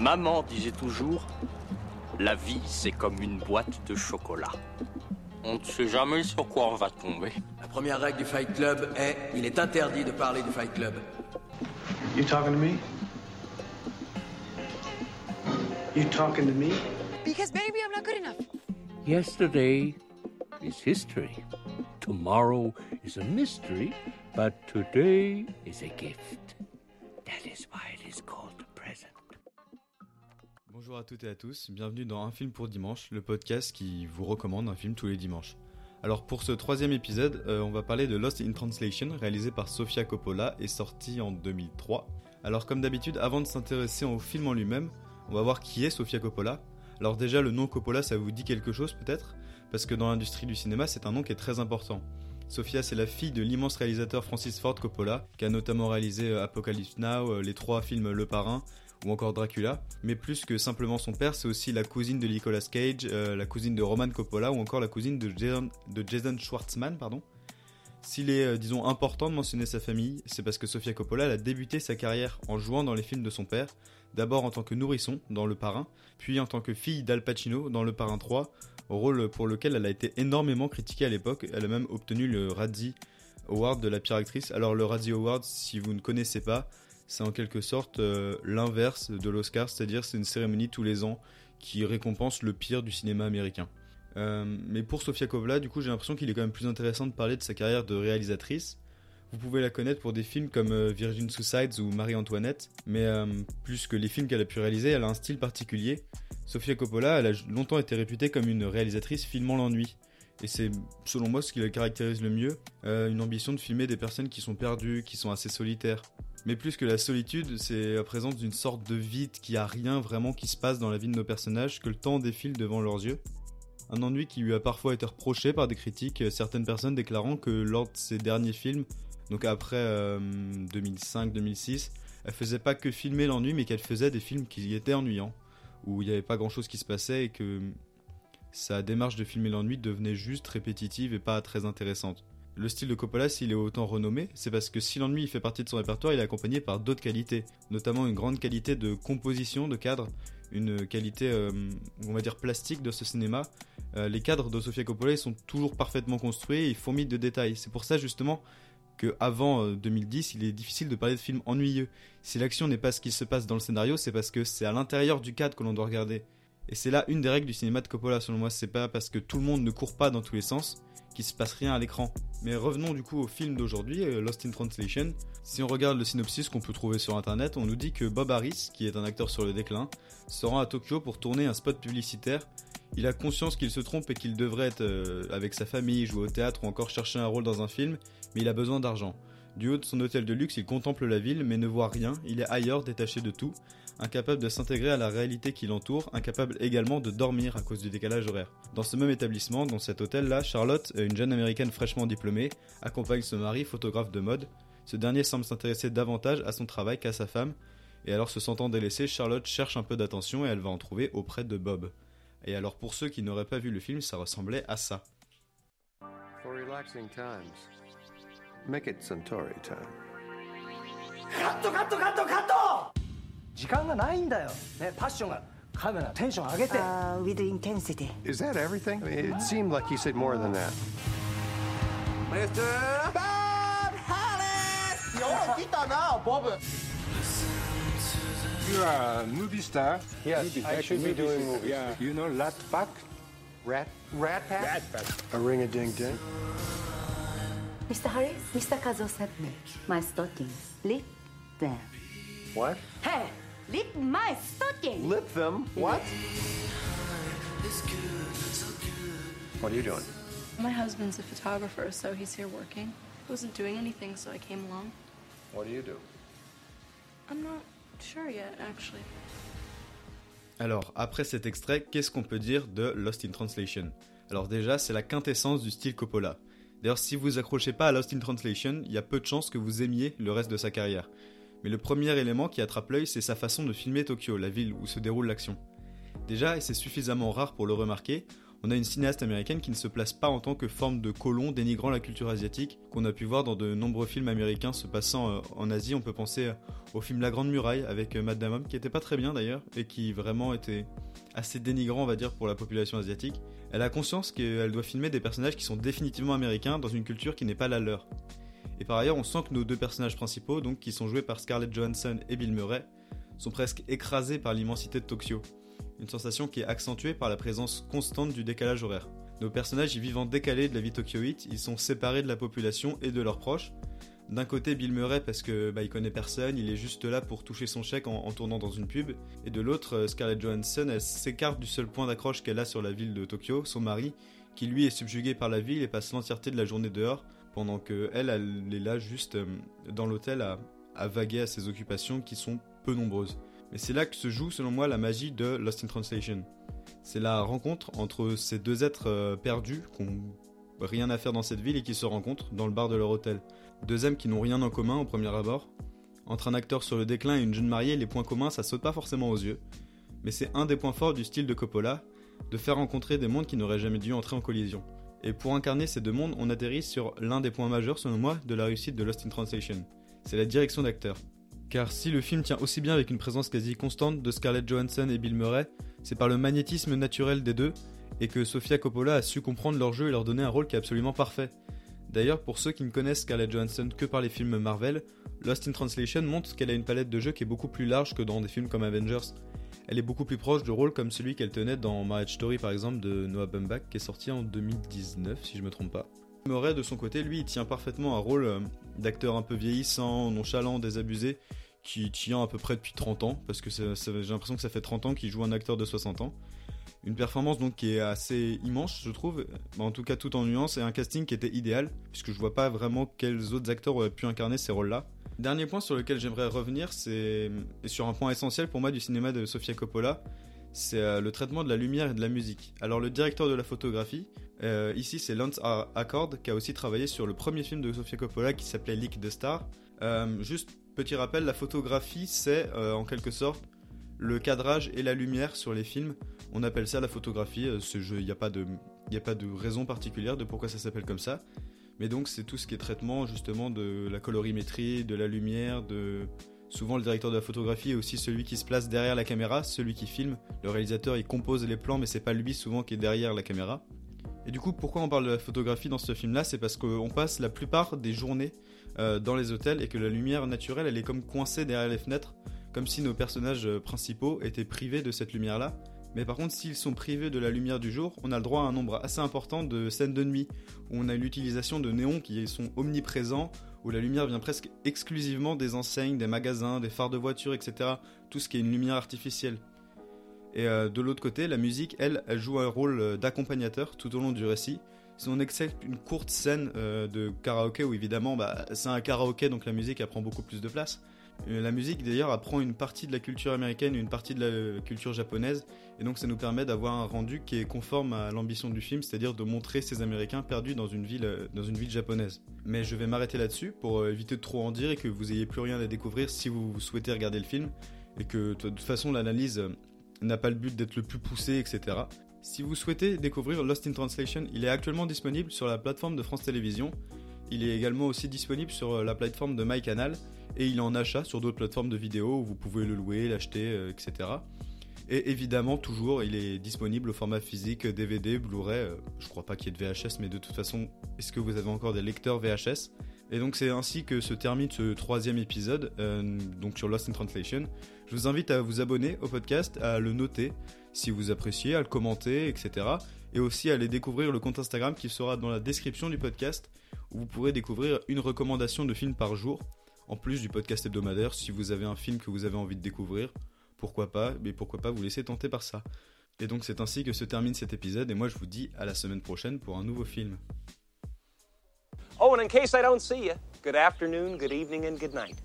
Maman disait toujours, la vie c'est comme une boîte de chocolat. On ne sait jamais sur quoi on va tomber. La première règle du Fight Club est il est interdit de parler du Fight Club. You talking to me? You talking to me? Because baby, I'm not good enough. Yesterday is history. Tomorrow is a mystery, but today is a gift. That is Bonjour à toutes et à tous, bienvenue dans Un film pour dimanche, le podcast qui vous recommande un film tous les dimanches. Alors pour ce troisième épisode, euh, on va parler de Lost in Translation, réalisé par Sofia Coppola et sorti en 2003. Alors comme d'habitude, avant de s'intéresser au film en lui-même, on va voir qui est Sofia Coppola. Alors déjà, le nom Coppola, ça vous dit quelque chose peut-être? Parce que dans l'industrie du cinéma, c'est un nom qui est très important. Sofia, c'est la fille de l'immense réalisateur Francis Ford Coppola, qui a notamment réalisé euh, Apocalypse Now, euh, les trois films Le Parrain, ou encore Dracula. Mais plus que simplement son père, c'est aussi la cousine de Nicolas Cage, euh, la cousine de Roman Coppola, ou encore la cousine de Jason, de Jason Schwartzman, pardon. S'il est, euh, disons, important de mentionner sa famille, c'est parce que Sofia Coppola a débuté sa carrière en jouant dans les films de son père, d'abord en tant que nourrisson dans Le Parrain, puis en tant que fille d'Al Pacino dans Le Parrain 3, rôle pour lequel elle a été énormément critiquée à l'époque, elle a même obtenu le Razzie Award de la pire actrice. Alors le Razzie Award, si vous ne connaissez pas, c'est en quelque sorte euh, l'inverse de l'Oscar, c'est-à-dire c'est une cérémonie tous les ans qui récompense le pire du cinéma américain. Euh, mais pour Sofia Coppola, du coup, j'ai l'impression qu'il est quand même plus intéressant de parler de sa carrière de réalisatrice. Vous pouvez la connaître pour des films comme euh, Virgin Suicides ou Marie-Antoinette, mais plus que les films qu'elle a pu réaliser, elle a un style particulier. Sofia Coppola, elle a longtemps été réputée comme une réalisatrice filmant l'ennui. Et c'est, selon moi, ce qui la caractérise le mieux, une ambition de filmer des personnes qui sont perdues, qui sont assez solitaires. Mais plus que la solitude, c'est la présence d'une sorte de vide qui a rien vraiment qui se passe dans la vie de nos personnages, que le temps défile devant leurs yeux. Un ennui qui lui a parfois été reproché par des critiques, certaines personnes déclarant que lors de ses derniers films, donc après euh, 2005-2006, elle faisait pas que filmer l'ennui, mais qu'elle faisait des films qui étaient ennuyants, où il n'y avait pas grand chose qui se passait et que sa démarche de filmer l'ennui devenait juste répétitive et pas très intéressante. Le style de Coppola, s'il est autant renommé, c'est parce que si l'ennui fait partie de son répertoire, il est accompagné par d'autres qualités, notamment une grande qualité de composition de cadre, une qualité, euh, on va dire, plastique de ce cinéma. Euh, les cadres de Sofia Coppola sont toujours parfaitement construits et fourmillent de détails. C'est pour ça justement que avant euh, 2010, il est difficile de parler de films ennuyeux. Si l'action n'est pas ce qui se passe dans le scénario, c'est parce que c'est à l'intérieur du cadre que l'on doit regarder. Et c'est là une des règles du cinéma de Coppola, selon moi. C'est pas parce que tout le monde ne court pas dans tous les sens qu'il se passe rien à l'écran. Mais revenons du coup au film d'aujourd'hui, euh, Lost in Translation. Si on regarde le synopsis qu'on peut trouver sur internet, on nous dit que Bob Harris, qui est un acteur sur le déclin, se rend à Tokyo pour tourner un spot publicitaire. Il a conscience qu'il se trompe et qu'il devrait être euh, avec sa famille, jouer au théâtre ou encore chercher un rôle dans un film, mais il a besoin d'argent. Du haut de son hôtel de luxe, il contemple la ville mais ne voit rien, il est ailleurs, détaché de tout, incapable de s'intégrer à la réalité qui l'entoure, incapable également de dormir à cause du décalage horaire. Dans ce même établissement, dans cet hôtel-là, Charlotte, une jeune américaine fraîchement diplômée, accompagne son mari, photographe de mode. Ce dernier semble s'intéresser davantage à son travail qu'à sa femme, et alors se sentant délaissée, Charlotte cherche un peu d'attention et elle va en trouver auprès de Bob. Et alors pour ceux qui n'auraient pas vu le film, ça ressemblait à ça. make it Centauri time. カットカットカットカット時間がないんだよ、ね、パッションがカメラテンション上げて Uh, with intensity. Is that everything? I mean, it seemed like he said more than that. Mr. Bob Hollis よう来たなボブ You are a movie star. Yes, Movie- I should be movie doing star. movies. Yeah. You know Rat Pack? Rat, Rat Pack Rat Pack. a ring a ding ding. Mr. Harris, Mr. Kazuo sent me my stockings. Lip them. What? Hey, lip my stockings. Lip them? What? What are you doing? My husband's a photographer, so he's here working. I wasn't doing anything, so I came along. What do you do? I'm not sure yet, actually. Alors, après cet extrait, qu'est-ce qu'on peut dire de Lost in Translation? Alors déjà, c'est la quintessence du style Coppola. D'ailleurs, si vous accrochez pas à Lost in Translation, il y a peu de chances que vous aimiez le reste de sa carrière. Mais le premier élément qui attrape l'œil, c'est sa façon de filmer Tokyo, la ville où se déroule l'action. Déjà, et c'est suffisamment rare pour le remarquer, on a une cinéaste américaine qui ne se place pas en tant que forme de colon dénigrant la culture asiatique, qu'on a pu voir dans de nombreux films américains se passant euh, en Asie. On peut penser au film La Grande Muraille avec euh, Matt Damon, qui était pas très bien d'ailleurs, et qui vraiment était assez dénigrant, on va dire, pour la population asiatique. Elle a conscience qu'elle doit filmer des personnages qui sont définitivement américains dans une culture qui n'est pas la leur. Et par ailleurs, on sent que nos deux personnages principaux, donc qui sont joués par Scarlett Johansson et Bill Murray, sont presque écrasés par l'immensité de Tokyo une sensation qui est accentuée par la présence constante du décalage horaire. Nos personnages y vivant décalés de la vie tokyoïte, ils sont séparés de la population et de leurs proches. D'un côté, Bill Murray parce que bah, il connaît personne, il est juste là pour toucher son chèque en, tournant dans une pub. Et de l'autre, euh, Scarlett Johansson, elle s'écarte du seul point d'accroche qu'elle a sur la ville de Tokyo, son mari, qui lui est subjugué par la ville et passe l'entièreté de la journée dehors, pendant que elle, elle est là juste euh, dans l'hôtel à, à vaguer à ses occupations qui sont peu nombreuses. Mais c'est là que se joue, selon moi, la magie de Lost in Translation. C'est la rencontre entre ces deux êtres euh, perdus qui n'ont rien à faire dans cette ville et qui se rencontrent dans le bar de leur hôtel. Deux âmes qui n'ont rien en commun au premier abord. Entre un acteur sur le déclin et une jeune mariée, les points communs ça saute pas forcément aux yeux. Mais c'est un des points forts du style de Coppola, de faire rencontrer des mondes qui n'auraient jamais dû entrer en collision. Et pour incarner ces deux mondes, on atterrit sur l'un des points majeurs selon moi de la réussite de Lost in Translation. C'est la direction d'acteur. Car si le film tient aussi bien avec une présence quasi constante de Scarlett Johansson et Bill Murray, c'est par le magnétisme naturel des deux, et que Sofia Coppola a su comprendre leur jeu et leur donner un rôle qui est absolument parfait. D'ailleurs, pour ceux qui ne connaissent Scarlett Johansson que par les films Marvel, Lost in Translation montre qu'elle a une palette de jeux qui est beaucoup plus large que dans des films comme Avengers. Elle est beaucoup plus proche de rôles comme celui qu'elle tenait dans Marriage Story par exemple de Noah Baumbach qui est sorti en 2019 si je me trompe pas. Murray de son côté, lui, tient parfaitement un rôle euh, d'acteur un peu vieillissant, nonchalant, désabusé, qui tient à peu près depuis 30 ans, parce que j'ai l'impression que ça fait 30 ans qu'il joue un acteur de 60 ans. Une performance donc qui est assez immense, je trouve, en tout cas tout en nuance, et un casting qui était idéal, puisque je vois pas vraiment quels autres acteurs auraient pu incarner ces rôles-là. Dernier point sur lequel j'aimerais revenir, c'est sur un point essentiel pour moi du cinéma de Sofia Coppola, c'est euh, le traitement de la lumière et de la musique. Alors le directeur de la photographie, euh, ici c'est Lance Accord, qui a aussi travaillé sur le premier film de Sofia Coppola qui s'appelait Leak the Star. Euh, juste Petit rappel, la photographie, c'est en quelque sorte le cadrage et la lumière sur les films. On appelle ça la photographie. Il n'y a, pas de, a pas de raison particulière de pourquoi ça s'appelle comme ça. Mais donc c'est tout ce qui est traitement justement de la colorimétrie, de la lumière, de... Souvent le directeur de la photographie est aussi celui qui se place derrière la caméra, celui qui filme. Le réalisateur il compose les plans mais c'est pas lui souvent qui est derrière la caméra. Et du coup pourquoi on parle de la photographie dans ce film là C'est parce qu'on passe la plupart des journées euh, dans les hôtels et que la lumière naturelle elle est comme coincée derrière les fenêtres, comme si nos personnages euh, principaux étaient privés de cette lumière là. Mais par contre, s'ils sont privés de la lumière du jour, on a le droit à un nombre assez important de scènes de nuit, où on a l'utilisation de néons qui sont omniprésents, où la lumière vient presque exclusivement des enseignes, des magasins, des phares de voitures, etc. Tout ce qui est une lumière artificielle. Et euh, de l'autre côté, la musique, elle, elle joue un rôle d'accompagnateur tout au long du récit, si on accepte une courte scène euh, de karaoké où évidemment bah, c'est un karaoké donc la musique elle prend beaucoup plus de place. Euh, la musique d'ailleurs apprend une partie de la culture américaine, une partie de la culture japonaise et donc ça nous permet d'avoir un rendu qui est conforme à l'ambition du film, c'est-à-dire de montrer ces Américains perdus dans une ville, euh, dans une ville japonaise. Mais je vais m'arrêter là-dessus pour éviter de trop en dire et que vous ayez plus rien à découvrir si vous souhaitez regarder le film et que de toute façon l'analyse n'a pas le but d'être le plus poussé, etc. Si vous souhaitez découvrir Lost in Translation, il est actuellement disponible sur la plateforme de France Télévisions. Il est également aussi disponible sur euh, la plateforme de MyCanal et il est en achat sur d'autres plateformes de vidéos où vous pouvez le louer, l'acheter, euh, etc. Et évidemment, toujours, il est disponible au format physique, DVD, Blu-ray. Euh, je crois pas qu'il y ait de VHS, mais de toute façon, est-ce que vous avez encore des lecteurs VHS Et donc, c'est ainsi que se termine ce troisième épisode, donc sur Lost in Translation. Je vous invite à vous abonner au podcast, à le noter, si vous appréciez, à le commenter, etc. Et aussi aller découvrir le compte Instagram qui sera dans la description du podcast, où vous pourrez découvrir une recommandation de film par jour, en plus du podcast hebdomadaire. Si vous avez un film que vous avez envie de découvrir, pourquoi pas, mais pourquoi pas vous laisser tenter par ça. Et donc c'est ainsi que se termine cet épisode, et moi je vous dis à la semaine prochaine pour un nouveau film. Oh, and in case I don't see you, good afternoon, good evening, and good night.